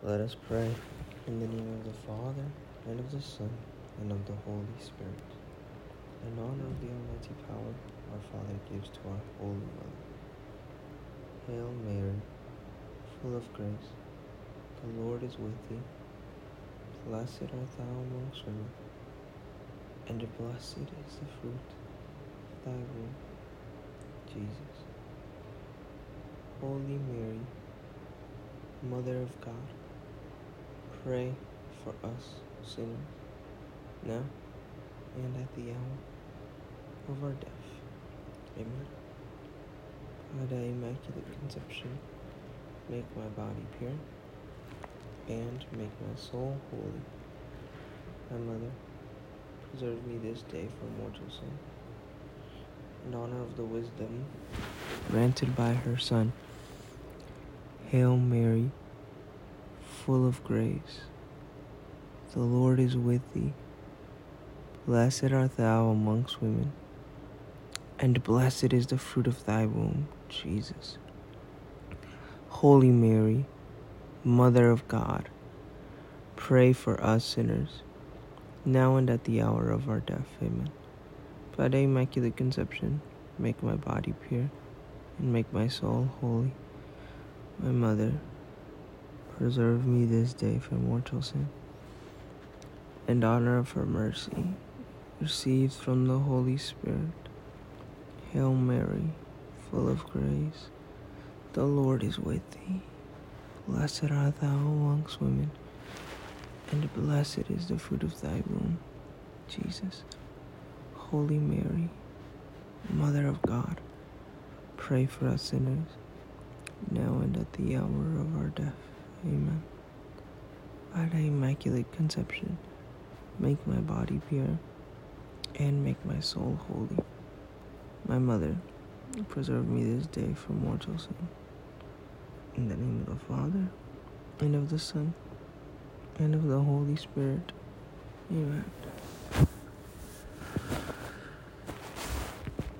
Let us pray. In the name of the Father, and of the Son, and of the Holy Spirit. In honor of the Almighty power our Father gives to our Holy Mother. Hail Mary, full of grace, the Lord is with thee. Blessed art thou amongst women, and blessed is the fruit of thy womb, Jesus. Holy Mary, Mother of God, pray for us sinners, now and at the hour of our death. Amen. By thy immaculate conception, make my body pure, and make my soul holy. My mother, preserve me this day from mortal sin, in honor of the wisdom granted by her Son. Hail Mary, full of grace, the Lord is with thee. Blessed art thou amongst women, and blessed is the fruit of thy womb, Jesus. Holy Mary, Mother of God, pray for us sinners, now and at the hour of our death. Amen. By thy immaculate conception, make my body pure, and make my soul holy. My Mother, preserve me this day from mortal sin, and honor of her mercy, received from the Holy Spirit. Hail Mary, full of grace, the Lord is with thee. Blessed art thou amongst women, and blessed is the fruit of thy womb, Jesus. Holy Mary, Mother of God, pray for us sinners now and at the hour of our death. Amen. By thy immaculate conception, make my body pure, and make my soul holy. My mother, preserve me this day from mortal sin. In the name of the Father, and of the Son, and of the Holy Spirit. Amen.